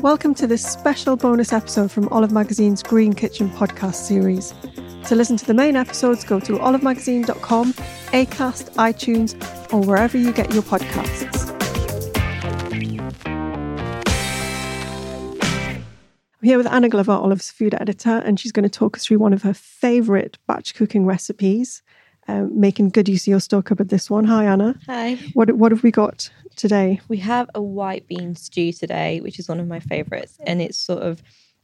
Welcome to this special bonus episode from Olive Magazine's Green Kitchen podcast series. To listen to the main episodes, go to olivemagazine.com, Acast, iTunes, or wherever you get your podcasts. I'm here with Anna Glover, Olive's food editor, and she's going to talk us through one of her favourite batch cooking recipes, um, making good use of your store cupboard. This one. Hi, Anna. Hi. What what have we got today? We have a white bean stew today, which is one of my favourites, and it's sort of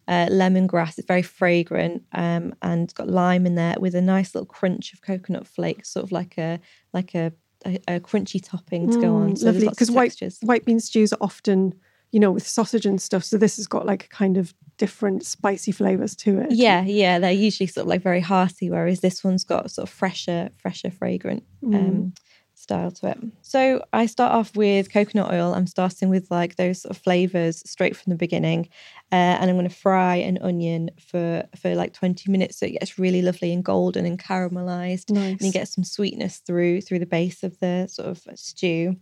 uh, lemongrass. It's very fragrant, um, and it's got lime in there with a nice little crunch of coconut flakes, sort of like a like a a, a crunchy topping to go on. Mm, lovely, because white white bean stews are often you know, with sausage and stuff. So this has got like a kind of different spicy flavors to it. Yeah, yeah. They're usually sort of like very hearty, whereas this one's got sort of fresher, fresher, fragrant um, Mm. style to it. So I start off with coconut oil. I'm starting with like those sort of flavors straight from the beginning, uh, and I'm going to fry an onion for for like 20 minutes so it gets really lovely and golden and caramelized, Nice. and you get some sweetness through through the base of the sort of stew.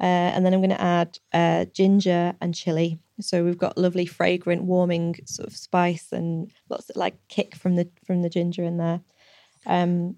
Uh, and then I'm going to add uh, ginger and chili. So we've got lovely, fragrant, warming sort of spice and lots of like kick from the from the ginger in there. Um,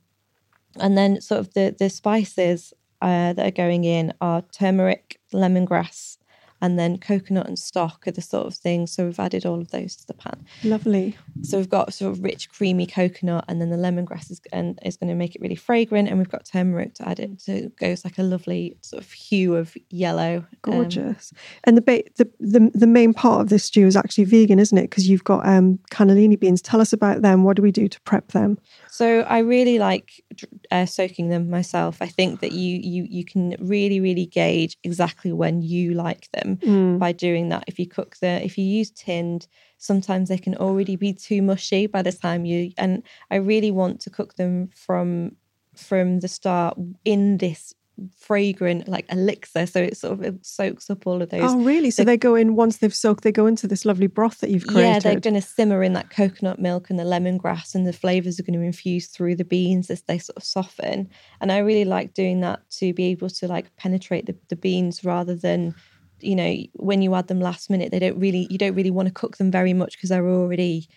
and then sort of the the spices uh, that are going in are turmeric, lemongrass, and then coconut and stock are the sort of things. So we've added all of those to the pan. Lovely. So we've got sort of rich, creamy coconut, and then the lemongrass is and is going to make it really fragrant. And we've got turmeric to add it, so it goes like a lovely sort of hue of yellow. Um, Gorgeous. and the, ba- the the the main part of this stew is actually vegan, isn't it? Because you've got um, cannellini beans. Tell us about them. What do we do to prep them? So I really like uh, soaking them myself. I think that you you you can really really gauge exactly when you like them Mm. by doing that. If you cook the if you use tinned, sometimes they can already be too mushy by the time you and I really want to cook them from from the start in this fragrant like elixir so it sort of it soaks up all of those Oh, really? So the- they go in once they've soaked. They go into this lovely broth that you've created. Yeah, they're going to simmer in that coconut milk and the lemongrass, and the flavors are going to infuse through the beans as they sort of soften. And I really like doing that to be able to like penetrate the, the beans rather than, you know, when you add them last minute, they don't really, you don't really want to cook them very much because they're already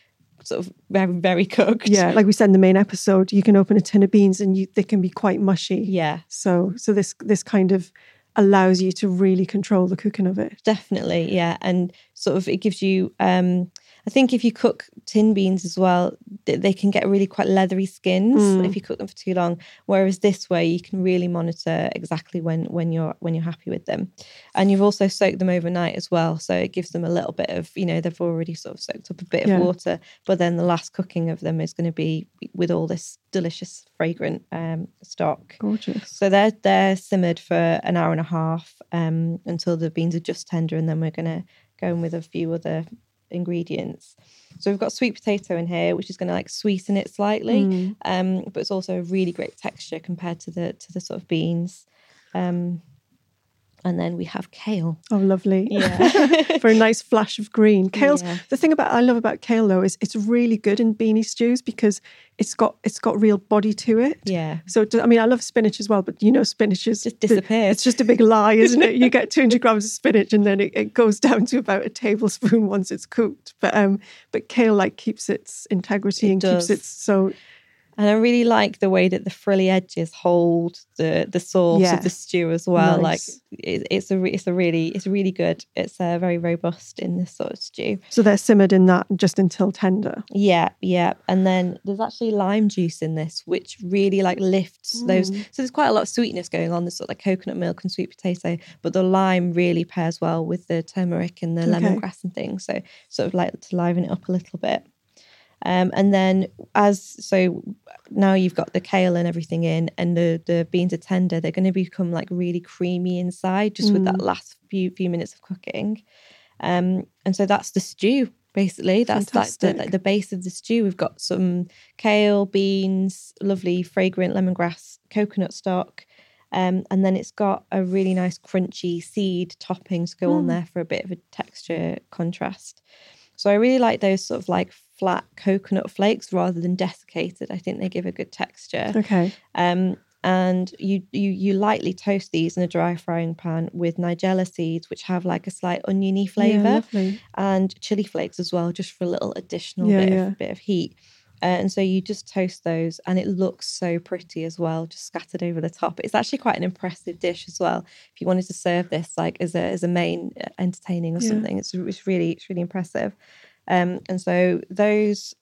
sort of very, very cooked. Yeah, like we said in the main episode, you can open a tin of beans and you they can be quite mushy. Yeah, So so this this kind of allows you to really control the cooking of it. definitely. Yeah. And sort of it gives you, um, I think if you cook tin beans as well, they can get really quite leathery skins Mm. if you cook them for too long. Whereas this way, you can really monitor exactly when when you're when you're happy with them, and you've also soaked them overnight as well, so it gives them a little bit of you know they've already sort of soaked up a bit Yeah. of water, but then the last cooking of them is going to be with all this delicious fragrant um, stock. Gorgeous. So they're they're simmered for an hour and a half um, until the beans are just tender, and then we're gonna go in with a few other ingredients. So we've got sweet potato in here, which is gonna like sweeten it slightly, Mm. um, but it's also a really great texture compared to the to the sort of beans. Um, and then we have kale. Oh, lovely. Yeah. For a nice flash of green. Kale's Yeah. the thing about I love about kale though is it's really good in beanie stews because it's got it's got real body to it. Yeah. So I mean I love spinach as well, but you know spinach is Just disappears. It's just a big lie, isn't it? You get 200 grams of spinach and then it, it goes down to about a tablespoon once it's cooked. But um, but kale like keeps its integrity It and does. keeps it so And I really like the way that the frilly edges hold the the sauce Yeah. of the stew as well. Nice. Like it, it's a re- it's a really it's really good. It's uh, very robust in this sort of stew. so they're simmered in that just until tender. Yeah, yeah. And then there's actually lime juice in this, which really like lifts those. Mm. So there's quite a lot of sweetness going on. There's sort of like coconut milk and sweet potato, but the lime really pairs well with the turmeric and the Okay. lemongrass and things. So sort of like to liven it up a little bit. Um, and then as so now you've got the kale and everything in, and the the beans are tender. They're going to become like really creamy inside, just with that last few few minutes of cooking. Um, and so that's the stew. Basically, that's like the, Fantastic. the base of the stew. We've got some kale, beans, lovely fragrant lemongrass, coconut stock, um, and then it's got a really nice crunchy seed toppings to go on Mm. there for a bit of a texture contrast. So I really like those sort of like flat coconut flakes rather than desiccated. I think they give a good texture. Okay. Um, and you you you lightly toast these in a dry frying pan with nigella seeds, which have like a slight oniony flavour, Yeah, and chili flakes as well, just for a little additional Yeah, bit yeah. of bit of heat. Uh, and so you just toast those, and it looks so pretty as well, just scattered over the top. It's actually quite an impressive dish as well. If you wanted to serve this like as a as a main uh, entertaining or Yeah. something, it's it's really it's really impressive. Um, and so those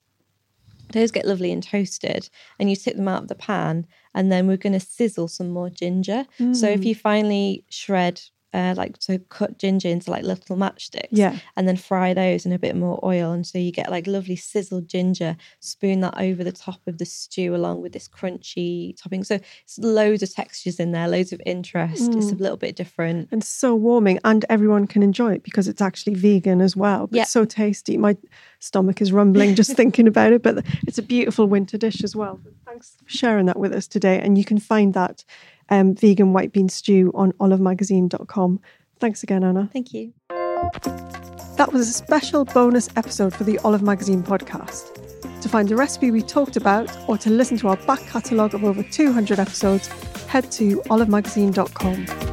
those get lovely and toasted, and you take them out of the pan, and then we're going to sizzle some more ginger. So if Mm. you finally shred. Uh, like to cut ginger into like little matchsticks Yeah. and then fry those in a bit more oil. And so you get like lovely sizzled ginger, spoon that over the top of the stew along with this crunchy topping. So it's loads of textures in there, loads of interest. It's a Mm. little bit different. And so warming, and everyone can enjoy it because it's actually vegan as well. But Yeah. it's so tasty. My stomach is rumbling just thinking about it. But it's a beautiful winter dish as well. Thanks for sharing that with us today. And you can find that um, vegan white bean stew on olivemagazine.com. Thanks again, Anna. Thank you. That was a special bonus episode for the Olive Magazine podcast. To find the recipe we talked about or to listen to our back catalogue of over 200 episodes, head to olivemagazine.com.